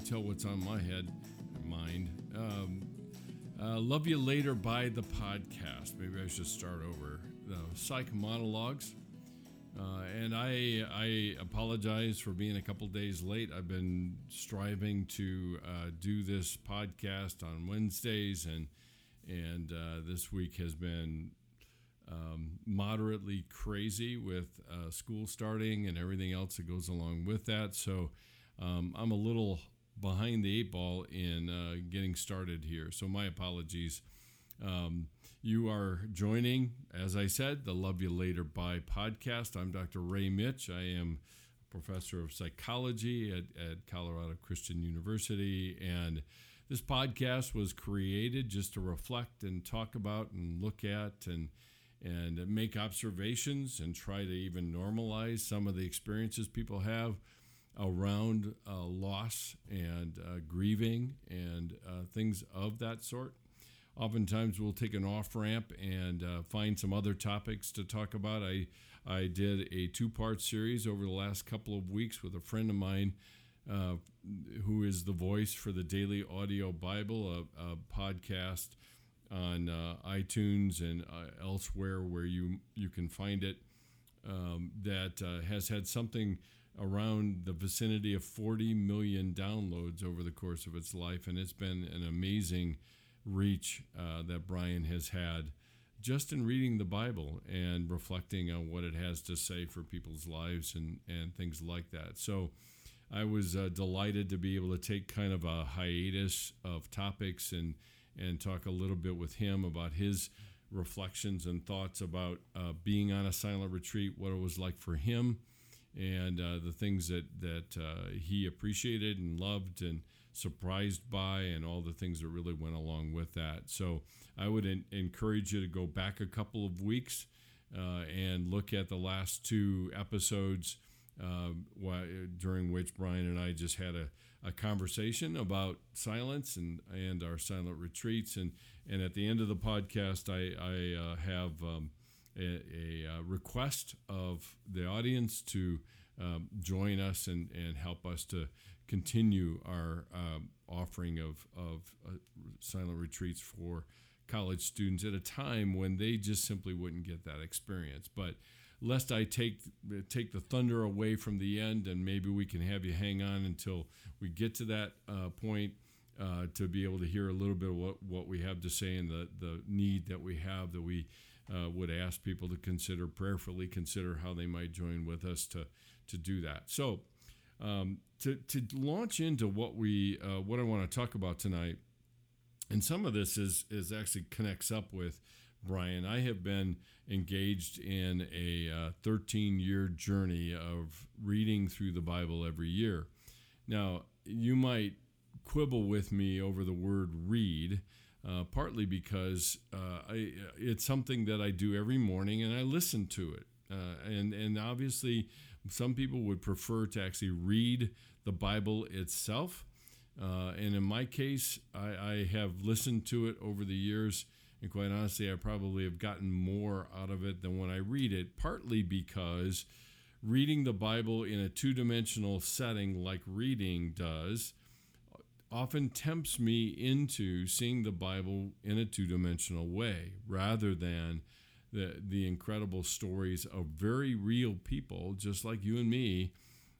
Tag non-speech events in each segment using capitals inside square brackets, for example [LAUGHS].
can tell what's on my head, mind. Um, uh, Love You Later by the podcast. Maybe I should start over. The Psych Monologues. Uh, and I, I apologize for being a couple days late. I've been striving to uh, do this podcast on Wednesdays, and and uh, this week has been um, moderately crazy with uh, school starting and everything else that goes along with that. So um, I'm a little behind the eight ball in uh, getting started here. So my apologies. Um, you are joining, as I said, the Love You Later Bye podcast. I'm Dr. Ray Mitsch. I am professor of psychology at, at Colorado Christian University. And this podcast was created just to reflect and talk about and look at and and make observations and try to even normalize some of the experiences people have around uh, loss and uh, grieving and uh, things of that sort. Oftentimes, we'll take an off ramp and uh, find some other topics to talk about. I I did a two part series over the last couple of weeks with a friend of mine. Uh, who is the voice for the Daily Audio Bible, a, a podcast on uh, iTunes and uh, elsewhere where you you can find it. Um, that uh, has had something around the vicinity of 40 million downloads over the course of its life, and it's been an amazing reach uh, that Brian has had just in reading the Bible and reflecting on what it has to say for people's lives and, and things like that. So I was uh, delighted to be able to take kind of a hiatus of topics and and talk a little bit with him about his reflections and thoughts about uh, being on a silent retreat, what it was like for him, and uh, the things that that uh, he appreciated and loved and surprised by, and all the things that really went along with that. So I would encourage you to go back a couple of weeks uh, and look at the last two episodes uh, during which Brian and I just had a, a conversation about silence and, and our silent retreats. And, and at the end of the podcast, I, I uh, have um, a, a, request of the audience to um, join us and, and help us to continue our um, offering of, of uh, silent retreats for college students at a time when they just simply wouldn't get that experience. But lest I take take the thunder away from the end, and maybe we can have you hang on until we get to that uh, point uh, to be able to hear a little bit of what, what we have to say and the, the need that we have that we uh, would ask people to consider prayerfully consider how they might join with us to to do that. So um, to to launch into what we uh, what I want to talk about tonight, and some of this is is actually connects up with Brian. I have been engaged in a uh, 13 year journey of reading through the Bible every year. Now, you might quibble with me over the word read, uh, partly because uh, I, it's something that I do every morning and I listen to it. Uh, and, and obviously, some people would prefer to actually read the Bible itself. Uh, and in my case, I, I have listened to it over the years and quite honestly, I probably have gotten more out of it than when I read it, partly because reading the Bible in a two dimensional setting like reading does often tempts me into seeing the Bible in a two dimensional way rather than the, the incredible stories of very real people, just like you and me,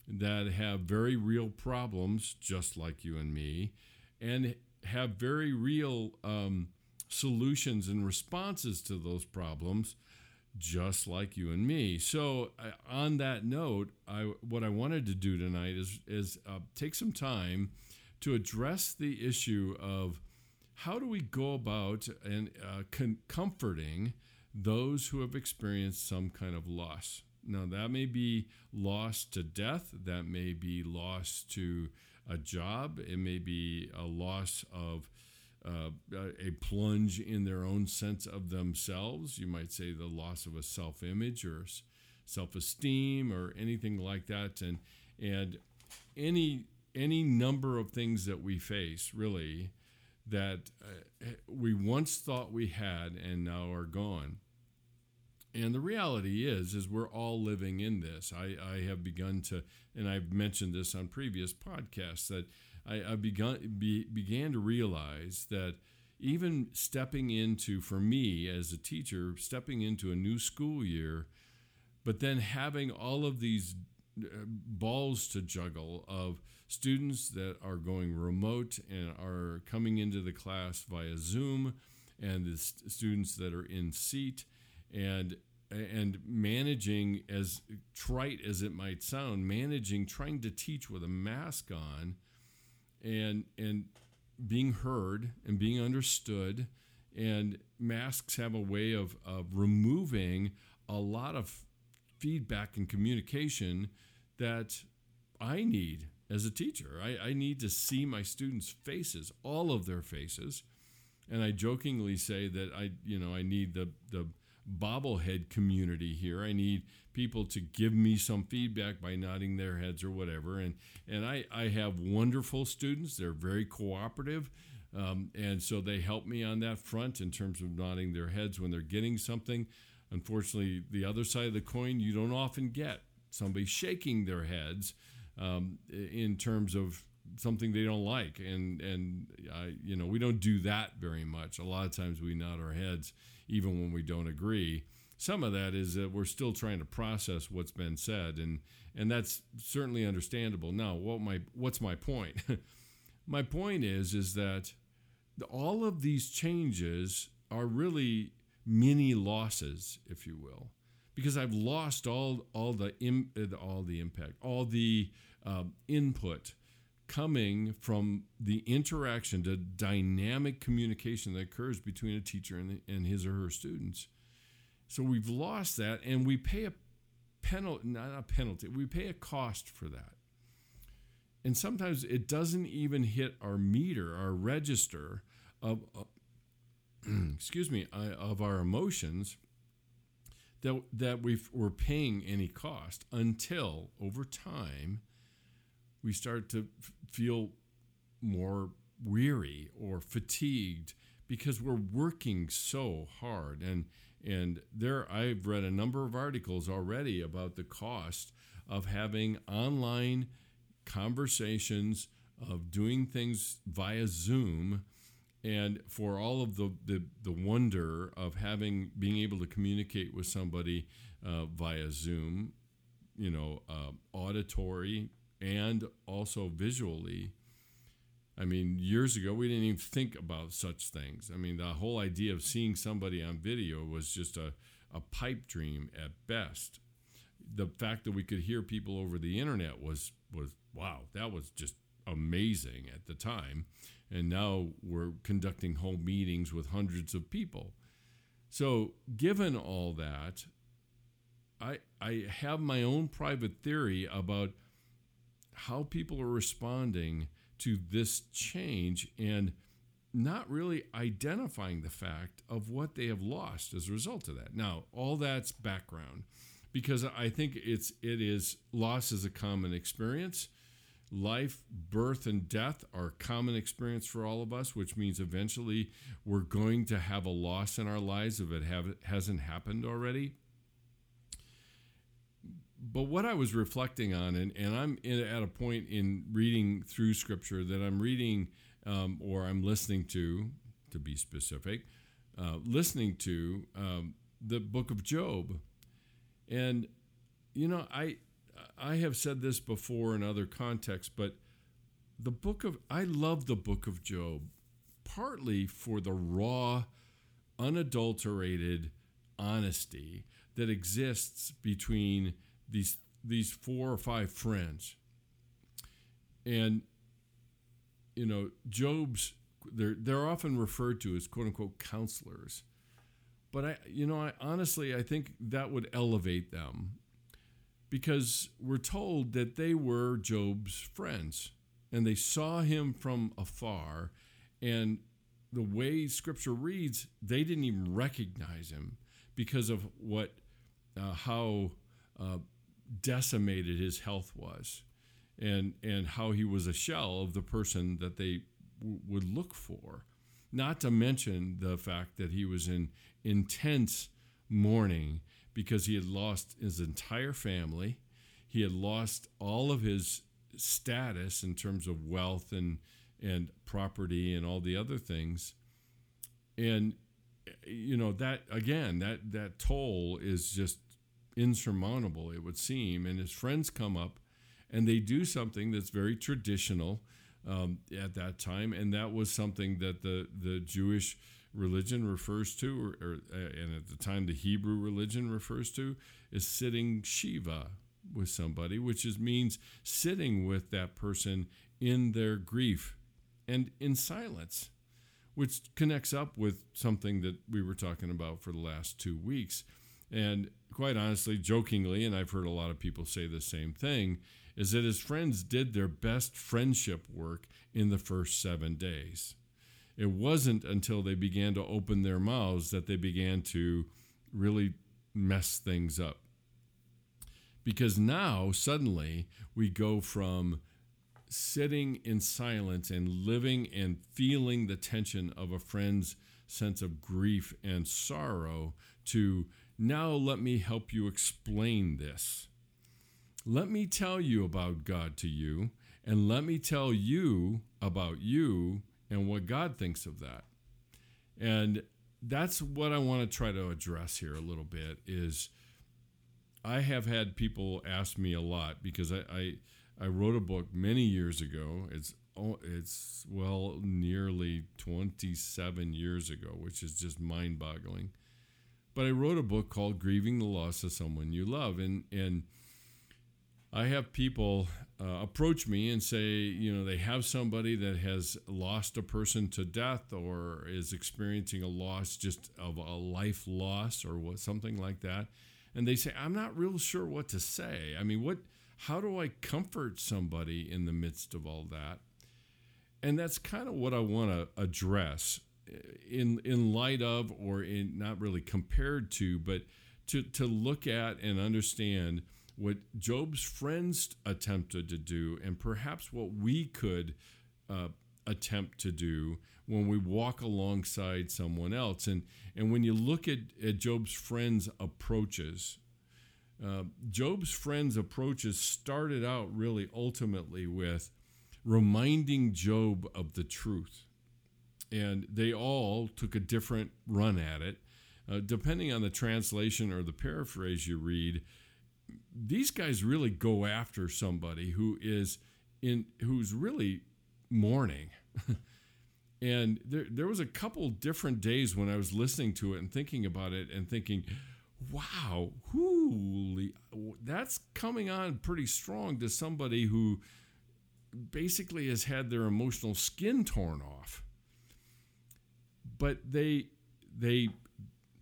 that have very real problems, just like you and me, and have very real. Um, solutions and responses to those problems just like you and me. So, uh, on that note, I, what I wanted to do tonight is is uh, take some time to address the issue of how do we go about and uh, con- comforting those who have experienced some kind of loss. Now, that may be loss to death, that may be loss to a job, it may be a loss of uh, a plunge in their own sense of themselves. You might say the loss of a self image or self esteem or anything like that. And, and any, any number of things that we face, really, that uh, we once thought we had and now are gone. And the reality is, is we're all living in this. I, I have begun to, and I've mentioned this on previous podcasts, that I, I begun be, began to realize that even stepping into, for me as a teacher, stepping into a new school year, but then having all of these uh, balls to juggle of students that are going remote and are coming into the class via Zoom, and the st- students that are in seat, and and managing as trite as it might sound, managing trying to teach with a mask on, and and being heard and being understood, and masks have a way of of removing a lot of feedback and communication that I need as a teacher. I, I need to see my students' faces, all of their faces. And I jokingly say that I, you know, I need the the bobblehead community here. I need people to give me some feedback by nodding their heads or whatever. And and I, I have wonderful students. They're very cooperative. Um, and so they help me on that front in terms of nodding their heads when they're getting something. Unfortunately, the other side of the coin, you don't often get somebody shaking their heads um, in terms of something they don't like, and and I, you know we don't do that very much. A lot of times we nod our heads even when we don't agree. Some of that is that we're still trying to process what's been said, and and that's certainly understandable. Now, what my what's my point? [LAUGHS] my point is is that all of these changes are really mini losses, if you will, because I've lost all all the Im, all the impact, all the uh, input coming from the interaction, the dynamic communication that occurs between a teacher and, and his or her students. So we've lost that, and we pay a penalty, not a penalty, we pay a cost for that. And sometimes it doesn't even hit our meter, our register of, uh, [CLEARS THROAT] excuse me, uh, of our emotions that, that we are paying any cost until over time we start to f- feel more weary or fatigued because we're working so hard. And and there I've read a number of articles already about the cost of having online conversations of doing things via Zoom and for all of the, the, the wonder of having being able to communicate with somebody uh, via Zoom, you know, uh, auditory and also visually. I mean, years ago, we didn't even think about such things. I mean, the whole idea of seeing somebody on video was just a, a pipe dream at best. The fact that we could hear people over the internet was, was wow, that was just amazing at the time. And now we're conducting whole meetings with hundreds of people. So, given all that, I, I have my own private theory about how people are responding to this change and not really identifying the fact of what they have lost as a result of that. Now, all that's background because I think it's it is loss is a common experience. Life, birth, and death are common experience for all of us, which means eventually we're going to have a loss in our lives if it have, hasn't happened already but what I was reflecting on, and, and I'm in, at a point in reading through scripture that I'm reading um, or I'm listening to, to be specific, uh, listening to um, the book of Job. And, you know, I, I have said this before in other contexts, but the book of, I love the book of Job partly for the raw, unadulterated honesty that exists between these these four or five friends, and you know Job's they're they're often referred to as quote unquote counselors, but I you know I honestly I think that would elevate them because we're told that they were Job's friends and they saw him from afar. And the way scripture reads they didn't even recognize him because of what uh, how uh, decimated his health was and and how he was a shell of the person that they w- would look for not to mention the fact that he was in intense mourning because he had lost his entire family. He had lost all of his status in terms of wealth and and property and all the other things. And you know that again that that toll is just insurmountable it would seem and his friends come up and they do something that's very traditional um, at that time and that was something that the the Jewish religion refers to or, or uh, and at the time the Hebrew religion refers to is sitting shiva with somebody which is means sitting with that person in their grief and in silence which connects up with something that we were talking about for the last two weeks. And quite honestly, jokingly, and I've heard a lot of people say the same thing, is that his friends did their best friendship work in the first seven days. It wasn't until they began to open their mouths that they began to really mess things up. Because now, suddenly, we go from sitting in silence and living and feeling the tension of a friend's sense of grief and sorrow to now let me help you explain this. Let me tell you about God to you, and let me tell you about you and what God thinks of that. And that's what I want to try to address here a little bit is I have had people ask me a lot because I, I I wrote a book many years ago. It's oh, it's well nearly 27 years ago, which is just mind-boggling. But I wrote a book called Grieving the Loss of Someone You Love and and I have people uh, approach me and say, you know, they have somebody that has lost a person to death or is experiencing a loss just of a life loss or what something like that. And they say, I'm not real sure what to say. I mean, what how do I comfort somebody in the midst of all that? And that's kind of what I want to address in in light of or in not really compared to but to to look at and understand what Job's friends attempted to do and perhaps what we could uh, attempt to do when we walk alongside someone else and and when you look at, at Job's friends approaches uh, Job's friends' approaches started out really ultimately with reminding Job of the truth. And they all took a different run at it. Uh, depending on the translation or the paraphrase you read, these guys really go after somebody who is in who's really mourning. [LAUGHS] and there, there was a couple different days when I was listening to it and thinking about it and thinking, wow, holy, that's coming on pretty strong to somebody who basically has had their emotional skin torn off. But they they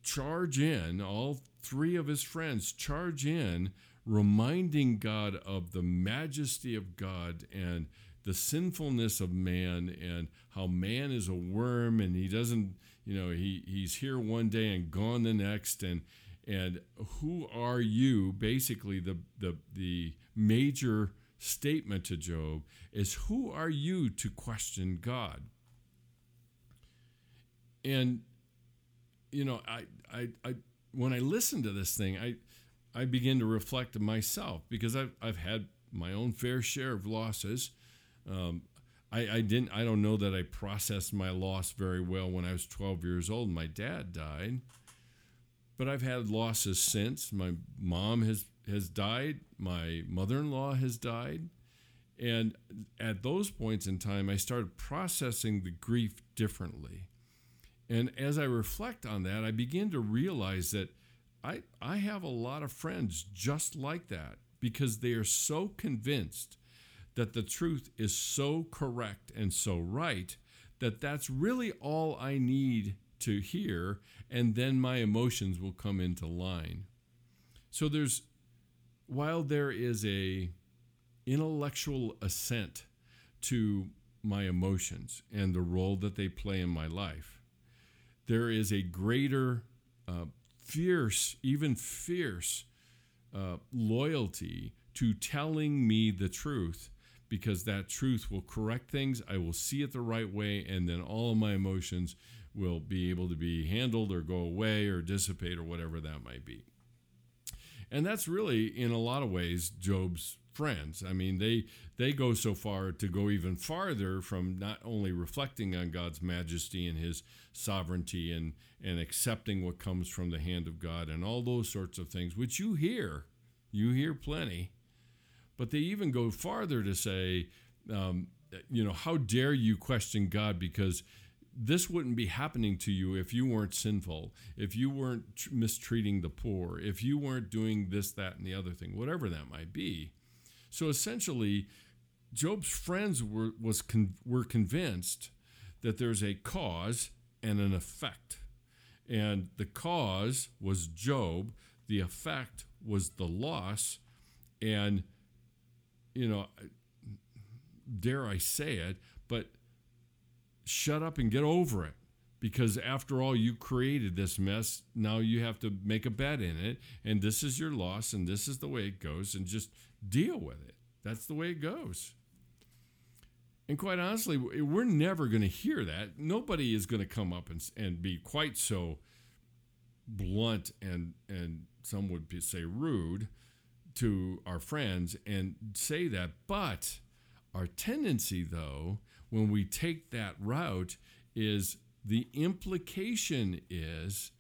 charge in, all three of his friends charge in, reminding God of the majesty of God and the sinfulness of man and how man is a worm and he doesn't, you know, he, he's here one day and gone the next. And and who are you? Basically the the the major statement to Job is who are you to question God and you know I I, I when I listen to this thing I I begin to reflect on myself because I've I've had my own fair share of losses um, I, I didn't I don't know that I processed my loss very well when I was 12 years old my dad died but I've had losses since. My mom has has died. My mother-in-law has died. And at those points in time, I started processing the grief differently. And as I reflect on that, I begin to realize that I, I have a lot of friends just like that because they are so convinced that the truth is so correct and so right that that's really all I need to hear, and then my emotions will come into line. So there's, while there is a intellectual assent to my emotions and the role that they play in my life, there is a greater, uh, fierce, even fierce uh, loyalty to telling me the truth because that truth will correct things. I will see it the right way, and then all of my emotions will be able to be handled or go away or dissipate or whatever that might be. And that's really, in a lot of ways, Job's friends. I mean, they they go so far to go even farther from not only reflecting on God's majesty and His sovereignty and and accepting what comes from the hand of God and all those sorts of things, which you hear, you hear plenty, but they even go farther to say, um, you know, how dare you question God because this wouldn't be happening to you if you weren't sinful, if you weren't mistreating the poor, if you weren't doing this, that, and the other thing, whatever that might be. So essentially, Job's friends were was con, were convinced that there's a cause and an effect, and the cause was Job, the effect was the loss, and you know, dare I say it, but shut up and get over it. Because after all, you created this mess. Now you have to make a bet in it. And this is your loss. And this is the way it goes. And just deal with it. That's the way it goes. And quite honestly, we're never going to hear that. Nobody is going to come up and, and be quite so blunt and, and some would say rude to our friends and say that. But our tendency, though, when we take that route is the implication is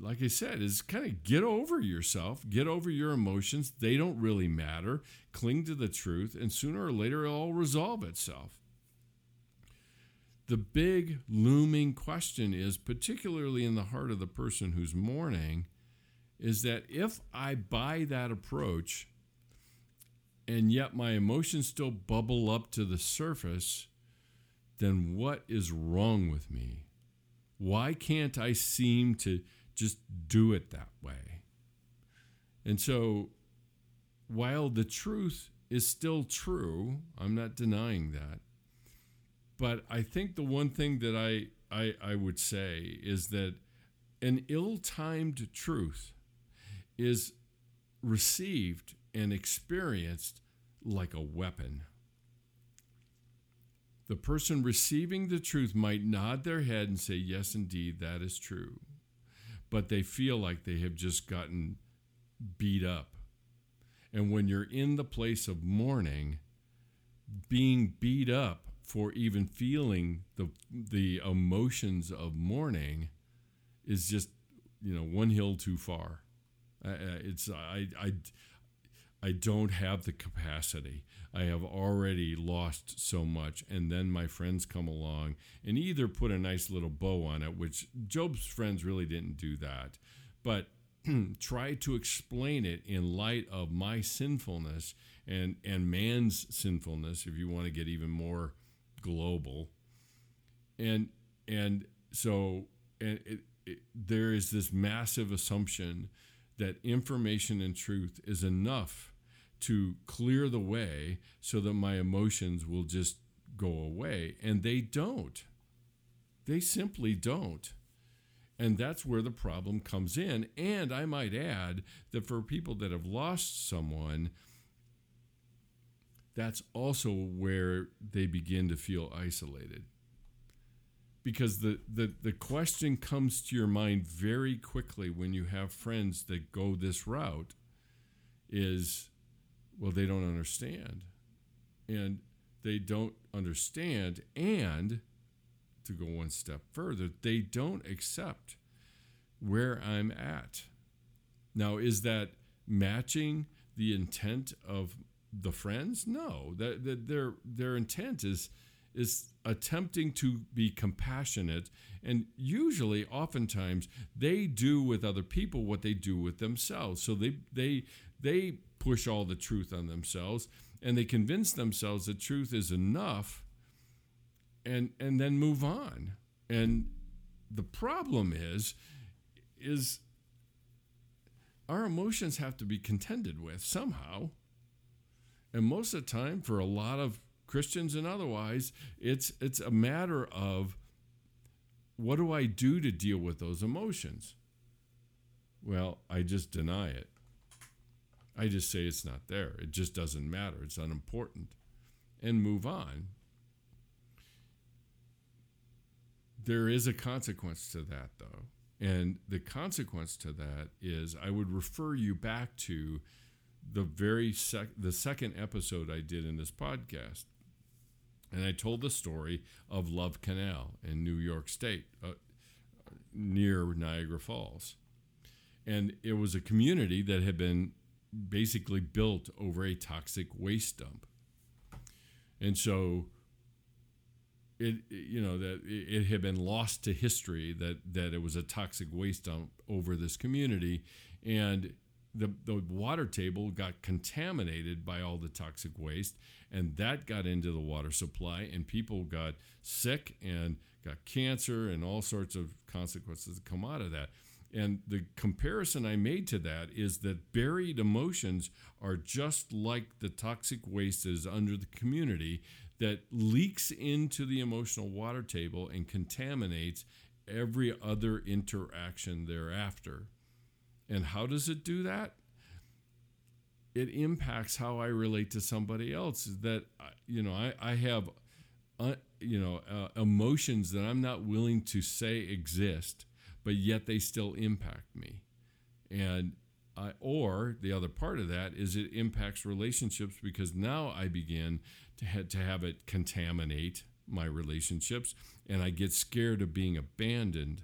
like I said, is kind of get over yourself, get over your emotions. They don't really matter. Cling to the truth, and sooner or later it'll all resolve itself. The big looming question is, particularly in the heart of the person who's mourning, is that if I buy that approach, and yet my emotions still bubble up to the surface, then what is wrong with me? Why can't I seem to just do it that way? And so, while the truth is still true, I'm not denying that. But I think the one thing that I, I, I would say is that an ill timed truth is received and experienced like a weapon. The person receiving the truth might nod their head and say, Yes, indeed, that is true. But they feel like they have just gotten beat up. And when you're in the place of mourning, being beat up for even feeling the, the emotions of mourning is just, you know, one hill too far. Uh, it's I, I I don't have the capacity. I have already lost so much. And then my friends come along and either put a nice little bow on it, which Job's friends really didn't do that, but [CLEARS THROAT] try to explain it in light of my sinfulness and, and man's sinfulness, if you want to get even more global. And, and so and it, it, there is this massive assumption that information and truth is enough to clear the way so that my emotions will just go away. And they don't. They simply don't. And that's where the problem comes in. And I might add that for people that have lost someone, that's also where they begin to feel isolated because the, the, the question comes to your mind very quickly when you have friends that go this route is well they don't understand. And they don't understand and to go one step further they don't accept where i'm at. Now is that matching the intent of the friends? No. That, that their their intent is is attempting to be compassionate. And usually oftentimes they do with other people what they do with themselves. So they they they push all the truth on themselves and they convince themselves that truth is enough and and then move on and the problem is is our emotions have to be contended with somehow and most of the time for a lot of Christians and otherwise, it's it's a matter of what do I do to deal with those emotions? Well, I just deny it. I just say it's not there. It just doesn't matter. It's unimportant. And move on. There is a consequence to that, though. And the consequence to that is I would refer you back to the very sec- the second episode I did in this podcast. And I told the story of Love Canal in New York State, uh, near Niagara Falls. And it was a community that had been basically built over a toxic waste dump. And so it you know that it had been lost to history that that it was a toxic waste dump over this community and the, the water table got contaminated by all the toxic waste and that got into the water supply and people got sick and got cancer and all sorts of consequences come out of that and the comparison I made to that is that buried emotions are just like the toxic waste is under the community that leaks into the emotional water table and contaminates every other interaction thereafter. And how does it do that? It impacts how I relate to somebody else. That you know, I, I have, uh, you know, uh, emotions that I'm not willing to say exist, but yet they still impact me. And I, or the other part of that is it impacts relationships because now I begin to have, to have it contaminate my relationships and I get scared of being abandoned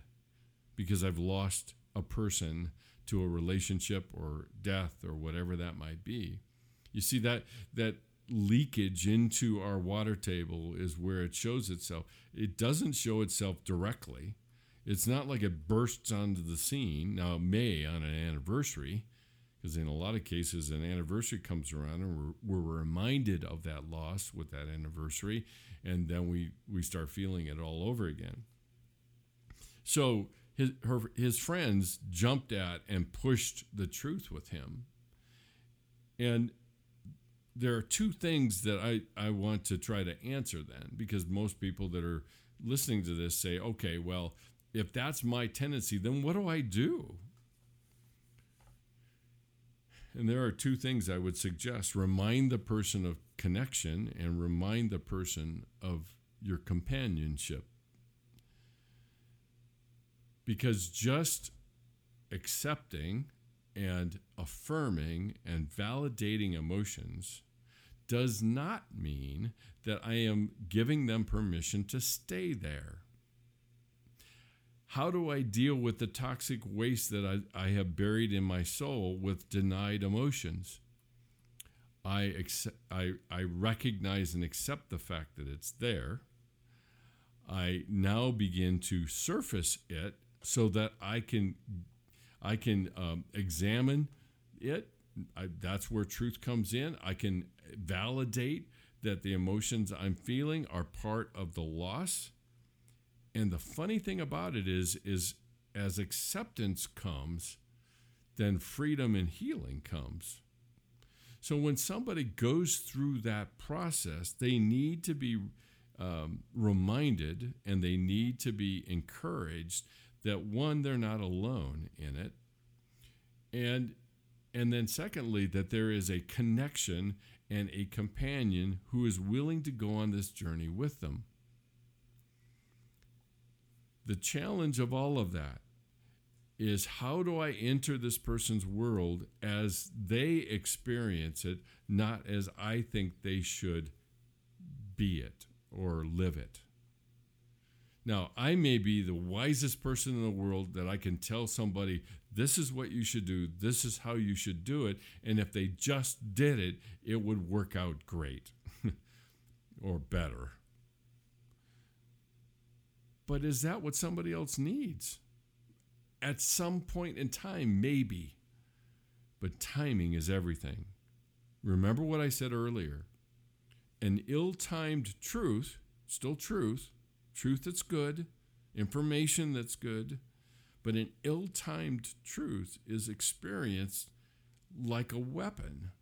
because I've lost a person to a relationship or death or whatever that might be. You see that that leakage into our water table is where it shows itself. It doesn't show itself directly. It's not like it bursts onto the scene. Now, it may on an anniversary, because in a lot of cases an anniversary comes around and we're, we're, reminded of that loss with that anniversary and then we we start feeling it all over again so his her, his friends jumped at and pushed the truth with him and there are two things that I, I want to try to answer then because most people that are listening to this say okay well if that's my tendency then what do i do? And there are two things I would suggest. Remind the person of connection and remind the person of your companionship. Because just accepting and affirming and validating emotions does not mean that I am giving them permission to stay there how do I deal with the toxic waste that I, I have buried in my soul with denied emotions? I, accept, I, I recognize and accept the fact that it's there. I now begin to surface it so that I can I can um, examine it. I, that's where truth comes in. I can validate that the emotions I'm feeling are part of the loss and the funny thing about it is, is as acceptance comes, then freedom and healing comes. So when somebody goes through that process, they need to be um, reminded and they need to be encouraged that one, they're not alone in it, and and then secondly that there is a connection and a companion who is willing to go on this journey with them. The challenge of all of that is how do I enter this person's world as they experience it, not as I think they should be it or live it. Now, I may be the wisest person in the world that I can tell somebody, this is what you should do, this is how you should do it. And if they just did it, it would work out great [LAUGHS] or better. But is that what somebody else needs? At some point in time, maybe. But timing is everything. Remember what I said earlier an ill timed truth, still truth, truth that's good, information that's good, but an ill timed truth is experienced like a weapon.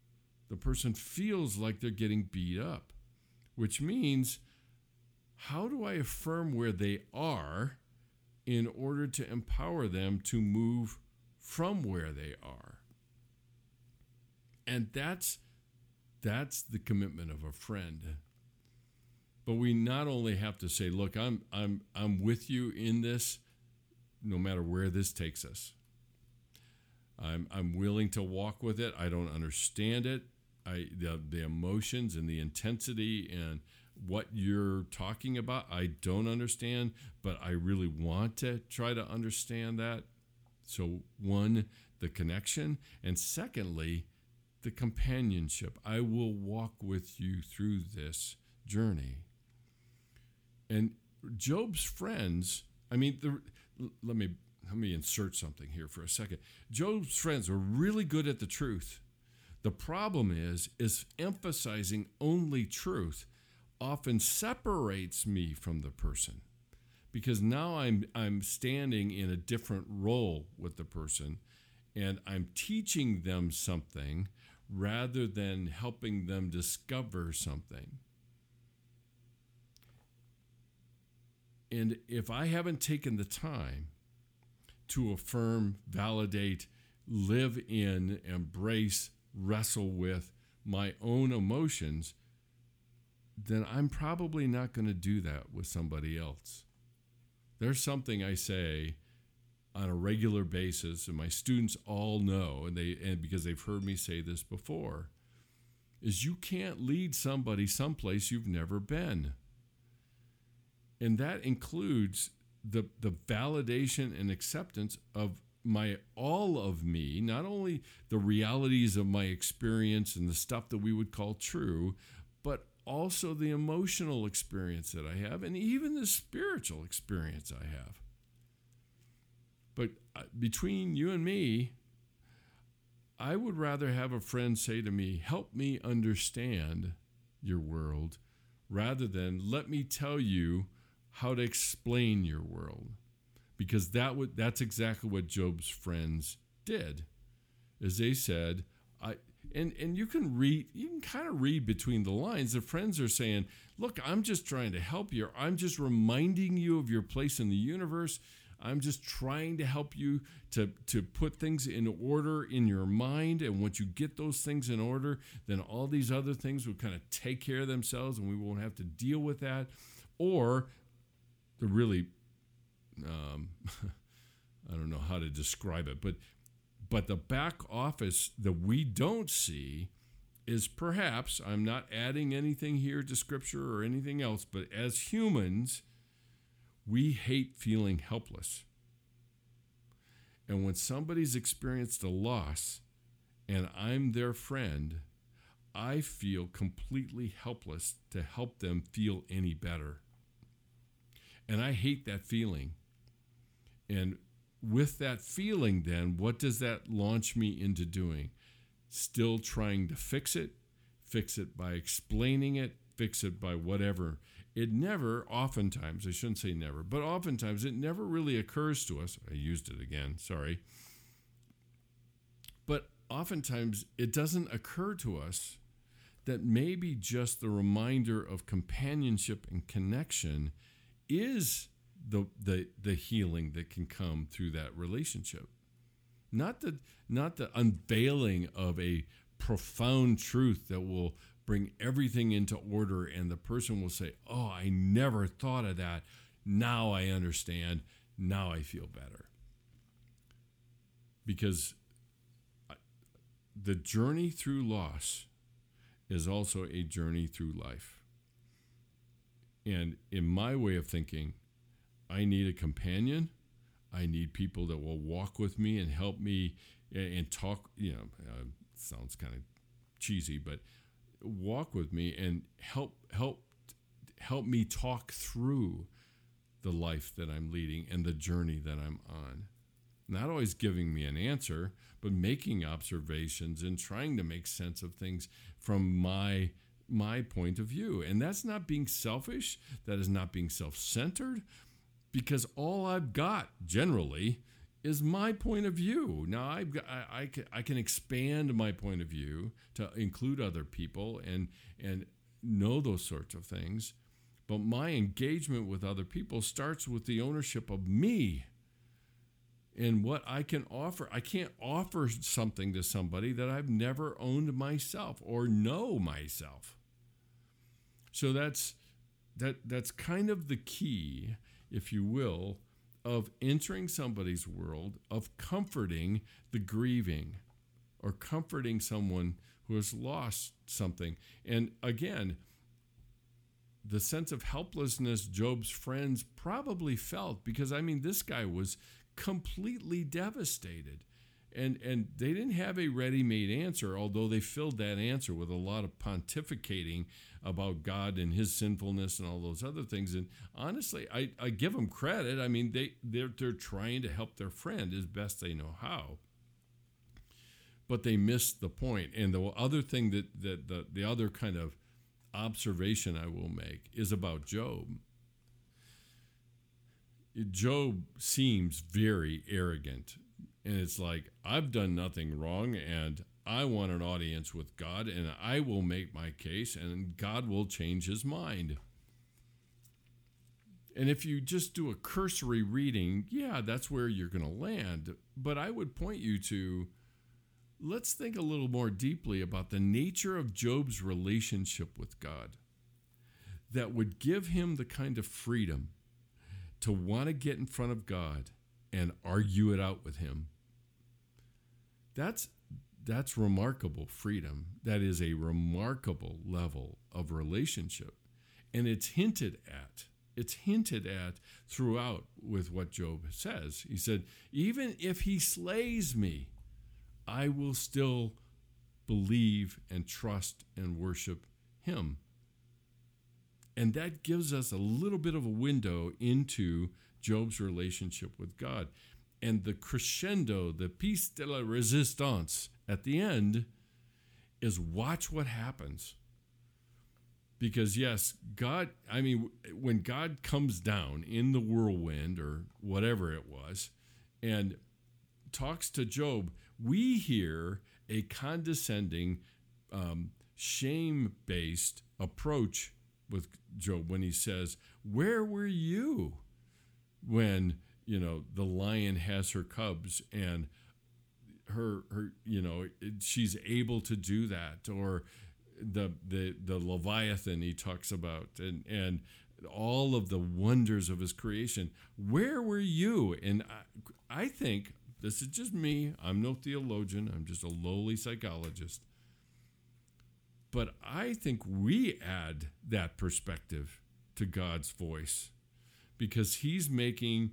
The person feels like they're getting beat up, which means how do I affirm where they are in order to empower them to move from where they are? And that's that's the commitment of a friend. But we not only have to say, look, I'm I'm I'm with you in this no matter where this takes us. I'm, I'm willing to walk with it. I don't understand it. I the, the emotions and the intensity and what you're talking about, I don't understand, but I really want to try to understand that. So, one, the connection, and secondly, the companionship. I will walk with you through this journey. And Job's friends, I mean, the, let me let me insert something here for a second. Job's friends were really good at the truth. The problem is is emphasizing only truth often separates me from the person because now I'm I'm standing in a different role with the person and I'm teaching them something rather than helping them discover something. And if I haven't taken the time to affirm, validate, live in, embrace, wrestle with my own emotions, then I'm probably not going to do that with somebody else. There's something I say on a regular basis, and my students all know, and they and because they've heard me say this before, is you can't lead somebody someplace you've never been. And that includes the the validation and acceptance of my all of me, not only the realities of my experience and the stuff that we would call true, also the emotional experience that I have and even the spiritual experience I have. But uh, between you and me, I would rather have a friend say to me, Help me understand your world, rather than let me tell you how to explain your world. Because that would that's exactly what Job's friends did. Is they said, I and and you can read you can kind of read between the lines. The friends are saying look i'm just trying to help you. I'm just reminding you of your place in the universe. I'm just trying to help you to to put things in order in your mind. And once you get those things in order then all these other things will kind of take care of themselves and we won't have to deal with that. Or the really um, [LAUGHS] I don't know how to describe it, but but the back office that we don't see is perhaps I'm not adding anything here to scripture or anything else, but as humans, we hate feeling helpless. And when somebody's experienced a loss and I'm their friend, I feel completely helpless to help them feel any better. And I hate that feeling. And with that feeling, then, what does that launch me into doing? Still trying to fix it, fix it by explaining it, fix it by whatever. It never, oftentimes, I shouldn't say never, but oftentimes it never really occurs to us. I used it again, sorry. But oftentimes it doesn't occur to us that maybe just the reminder of companionship and connection is the the the healing that can come through that relationship. Not the not the unveiling of a profound truth that will bring everything into order and the person will say oh i never thought of that. Now i understand. Now i feel better. Because uh, the journey through loss is also a journey through life. And in my way of thinking, I need a companion. I need people that will walk with me and help me and talk. You know, uh, sounds kind of cheesy, but walk with me and help help help me talk through the life that I'm leading and the journey that I'm on. Not always giving me an answer, but making observations and trying to make sense of things from my my point of view. And that's not being selfish, that is not being self centered, because all I've got generally is my point of view. Now I've got, I, I, can, I can expand my point of view to include other people and and know those sorts of things. But my engagement with other people starts with the ownership of me and what I can offer. I can't offer something to somebody that I've never owned myself or know myself. So that's that that's kind of the key, if you will, of entering somebody's world, of comforting the grieving or comforting someone who has lost something. And again, the sense of helplessness Job's friends probably felt because I mean this guy was completely devastated. And and they didn't have a ready-made answer, although they filled that answer with a lot of pontificating about God and his sinfulness and all those other things. And honestly, I, I give them credit. I mean, they, they're, they're trying to help their friend as best they know how. But they missed the point. And the other thing that, that the, the other kind of observation I will make is about Job. Job seems very arrogant. And it's like, I've done nothing wrong and I want an audience with God and I will make my case and God will change his mind. And if you just do a cursory reading, yeah, that's where you're going to land. But I would point you to let's think a little more deeply about the nature of Job's relationship with God that would give him the kind of freedom to want to get in front of God and argue it out with him. That's that's remarkable freedom. That is a remarkable level of relationship. And it's hinted at. It's hinted at throughout with what Job says. He said, Even if he slays me, I will still believe and trust and worship him. And that gives us a little bit of a window into Job's relationship with God. And the crescendo, the piece de la resistance at the end is watch what happens. Because, yes, God, I mean, when God comes down in the whirlwind or whatever it was and talks to Job, we hear a condescending, um, shame based approach with Job when he says, Where were you when, you know, the lion has her cubs and her her you know she's able to do that or the the the leviathan he talks about and and all of the wonders of his creation. Where were you? And I, I think this is just me. I'm no theologian. I'm just a lowly psychologist. But i think we add that perspective to god's voice because he's making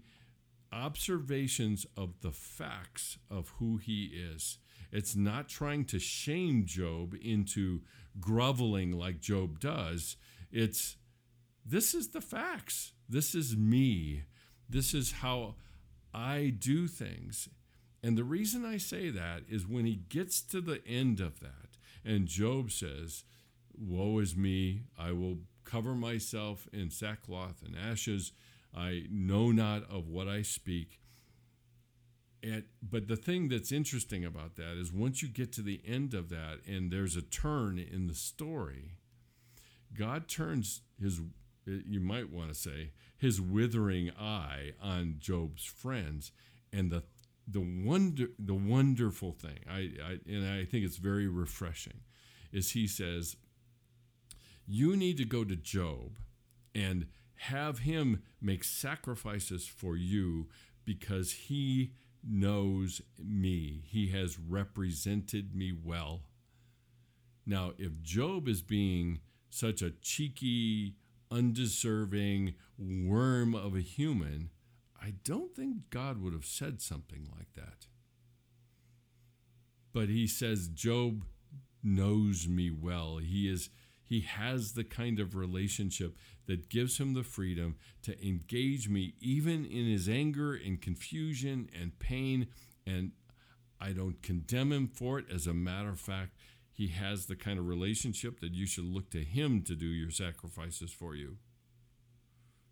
observations of the facts of who he is. It's not trying to shame Job into groveling like Job does. It's this is the facts. This is me. This is how I do things. And the reason I say that is when he gets to the end of that, and Job says, Woe is me, I will cover myself in sackcloth and ashes I know not of what I speak. And, but the thing that's interesting about that is once you get to the end of that and there's a turn in the story, God turns his, you might want to say, his withering eye on Job's friends. And the, the, wonder, the wonderful thing, I, I, and I think it's very refreshing, is he says, You need to go to Job and have him make sacrifices for you because he knows me. He has represented me well. Now, if Job is being such a cheeky, undeserving worm of a human, I don't think God would have said something like that. But he says, Job knows me well. He is he has the kind of relationship that gives him the freedom to engage me even in his anger and confusion and pain. And I don't condemn him for it. As a matter of fact, he has the kind of relationship that you should look to him to do your sacrifices for you.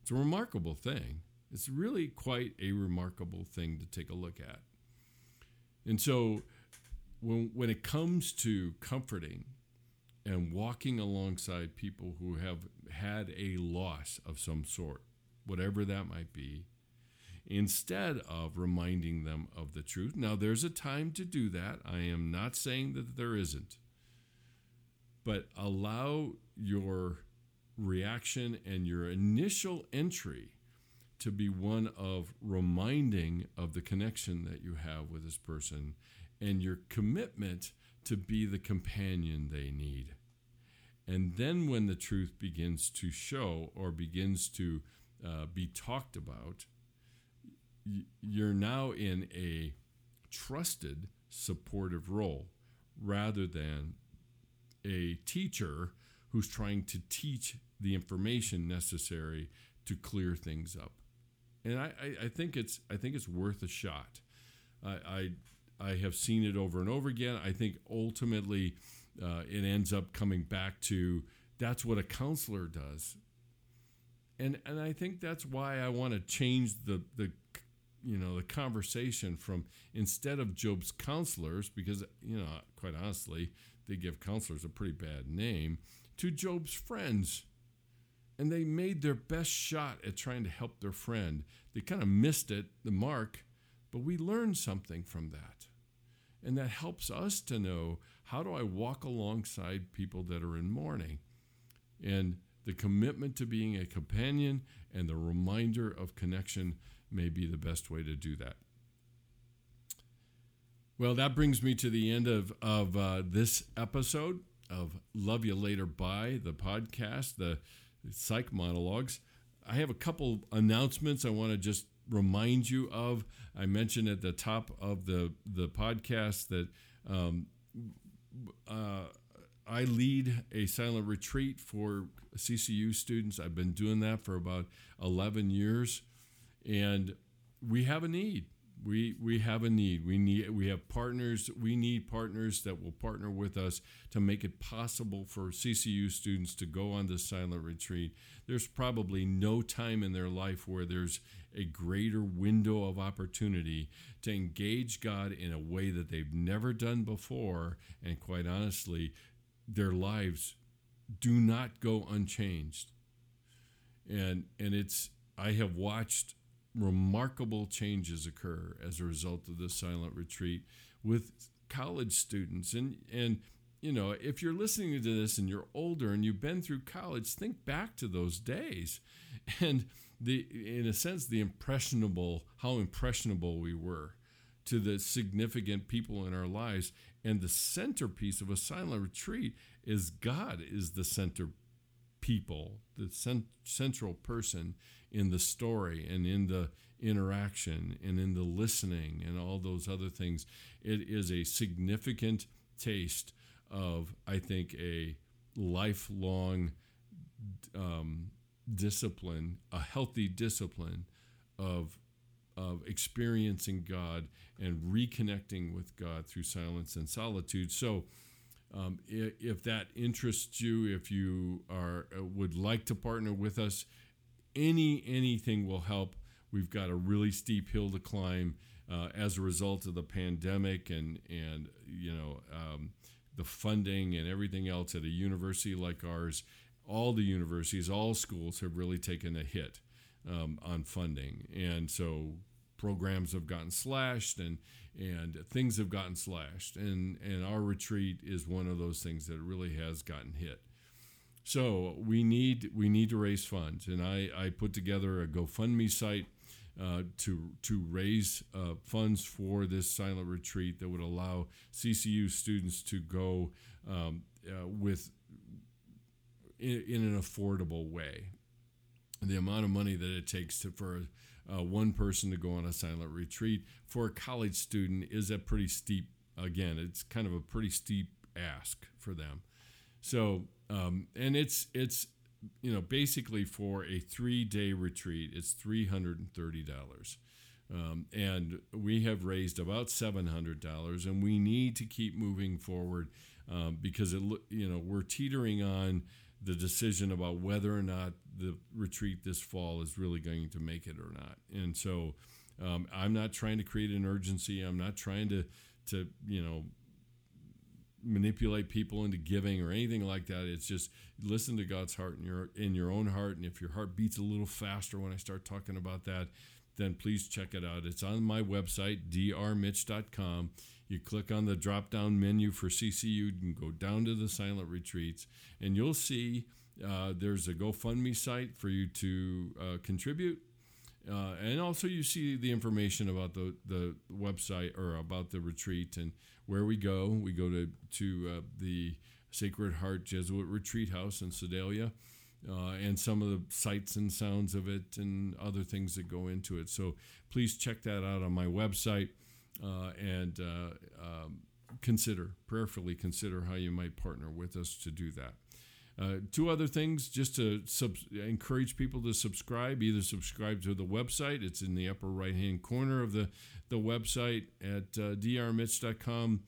It's a remarkable thing. It's really quite a remarkable thing to take a look at. And so when, when it comes to comforting and walking alongside people who have had a loss of some sort, whatever that might be, instead of reminding them of the truth. Now, there's a time to do that. I am not saying that there isn't. But allow your reaction and your initial entry to be one of reminding of the connection that you have with this person and your commitment to be the companion they need. And then when the truth begins to show or begins to uh, be talked about, you're now in a trusted, supportive role rather than a teacher who's trying to teach the information necessary to clear things up. And I, I, I think it's I think it's worth a shot. I, I, I have seen it over and over again. I think ultimately uh, it ends up coming back to that's what a counselor does. And and I think that's why I want to change the the you know the conversation from instead of Job's counselors because you know quite honestly they give counselors a pretty bad name to Job's friends. And they made their best shot at trying to help their friend. They kind of missed it the mark but we learned something from that. And that helps us to know how do I walk alongside people that are in mourning and the commitment to being a companion and the reminder of connection may be the best way to do that. Well, that brings me to the end of, of uh, this episode of Love You Later Bye, the podcast, the psych monologues. I have a couple announcements I want to just remind you of. I mentioned at the top of the, the podcast that um, uh, I lead a silent retreat for CCU students. I've been doing that for about 11 years and we have a need. We we have a need. We need we have partners. We need partners that will partner with us to make it possible for CCU students to go on this silent retreat. There's probably no time in their life where there's a greater window of opportunity to engage God in a way that they've never done before. And quite honestly their lives do not go unchanged. And and it's I have watched remarkable changes occur as a result of this silent retreat with college students. And and you know if you're listening to this and you're older and you've been through college think back to those days. And the in a sense the impressionable how impressionable we were to the significant people in our lives and the centerpiece of a silent retreat is God is the center people the cent- central person in the story and in the interaction and in the listening and all those other things. It is a significant taste of, I think, a lifelong um, discipline, a healthy discipline of of experiencing God and reconnecting with God through silence and solitude. So, um, if, if, that interests you, if you are uh, would like to partner with us, any anything will help. We've got a really steep hill to climb uh, as a result of the pandemic and and you know um, the funding and everything else at a university like ours. All the universities, all schools have really taken a hit um, on funding, and so programs have gotten slashed and and things have gotten slashed. And and our retreat is one of those things that really has gotten hit. So we need we need to raise funds, and I, I put together a GoFundMe site uh, to to raise uh, funds for this silent retreat that would allow CCU students to go um, uh, with in, in, an affordable way. The amount of money that it takes to for uh, one person to go on a silent retreat for a college student is a pretty steep. Again, it's kind of a pretty steep ask for them. So um, and it's it's you know basically for a three day retreat, it's three hundred and thirty dollars. Um, and we have raised about seven hundred dollars, and we need to keep moving forward um, because it you know we're teetering on the decision about whether or not the retreat this fall is really going to make it or not. And so um, I'm not trying to create an urgency. I'm not trying to to you know manipulate people into giving or anything like that. It's just listen to God's heart in your in your own heart. And if your heart beats a little faster when I start talking about that, then please check it out. It's on my website, drmitsch.com. You click on the drop down menu for CCU and go down to the silent retreats, and you'll see uh, there's a GoFundMe site for you to uh, contribute. Uh, and also, you see the information about the, the website or about the retreat and where we go. We go to, to uh, the Sacred Heart Jesuit Retreat House in Sedalia. Uh, and some of the sights and sounds of it and other things that go into it. So please check that out on my website uh, and uh, um, consider, prayerfully consider how you might partner with us to do that. Uh, two other things just to sub- encourage people to subscribe. Either subscribe to the website, it's in the upper right hand corner of the, the website at uh, drmitsch.com.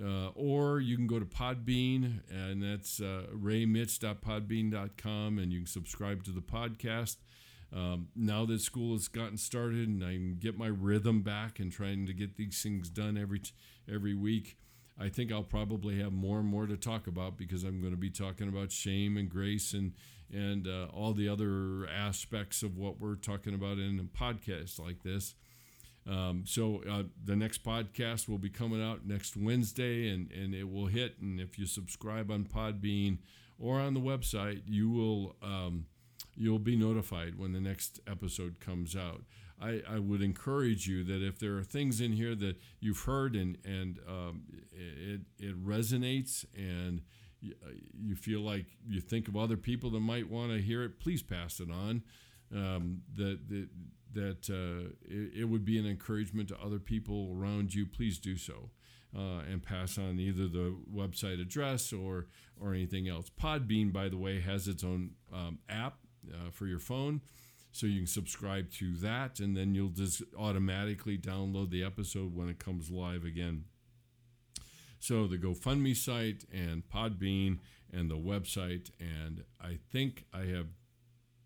Uh, or you can go to Podbean, and that's uh, raymitsch.podbean.com, and you can subscribe to the podcast. Um, now that school has gotten started and I can get my rhythm back and trying to get these things done every every week, I think I'll probably have more and more to talk about because I'm going to be talking about shame and grace and and uh, all the other aspects of what we're talking about in a podcast like this. Um, so uh, the next podcast will be coming out next Wednesday, and and it will hit. And if you subscribe on Podbean or on the website, you will um, you'll be notified when the next episode comes out. I, I would encourage you that if there are things in here that you've heard and and um, it it resonates and you, uh, you feel like you think of other people that might want to hear it, please pass it on. Um, that that that uh, it, it, would be an encouragement to other people around you. Please do so. Uh, and pass on either the website address or or anything else. Podbean, by the way, has its own um, app uh, for your phone so you can subscribe to that, and then you'll just automatically download the episode when it comes live again. So the GoFundMe site and Podbean and the website, and I think I have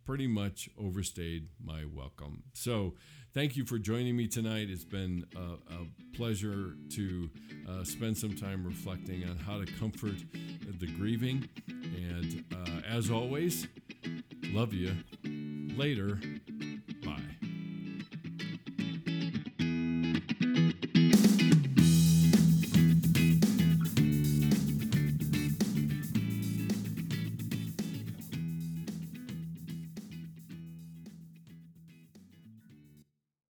pretty much overstayed my welcome. So thank you for joining me tonight. It's been a, a pleasure to uh, spend some time reflecting on how to comfort the grieving. And uh, as always, love you. Later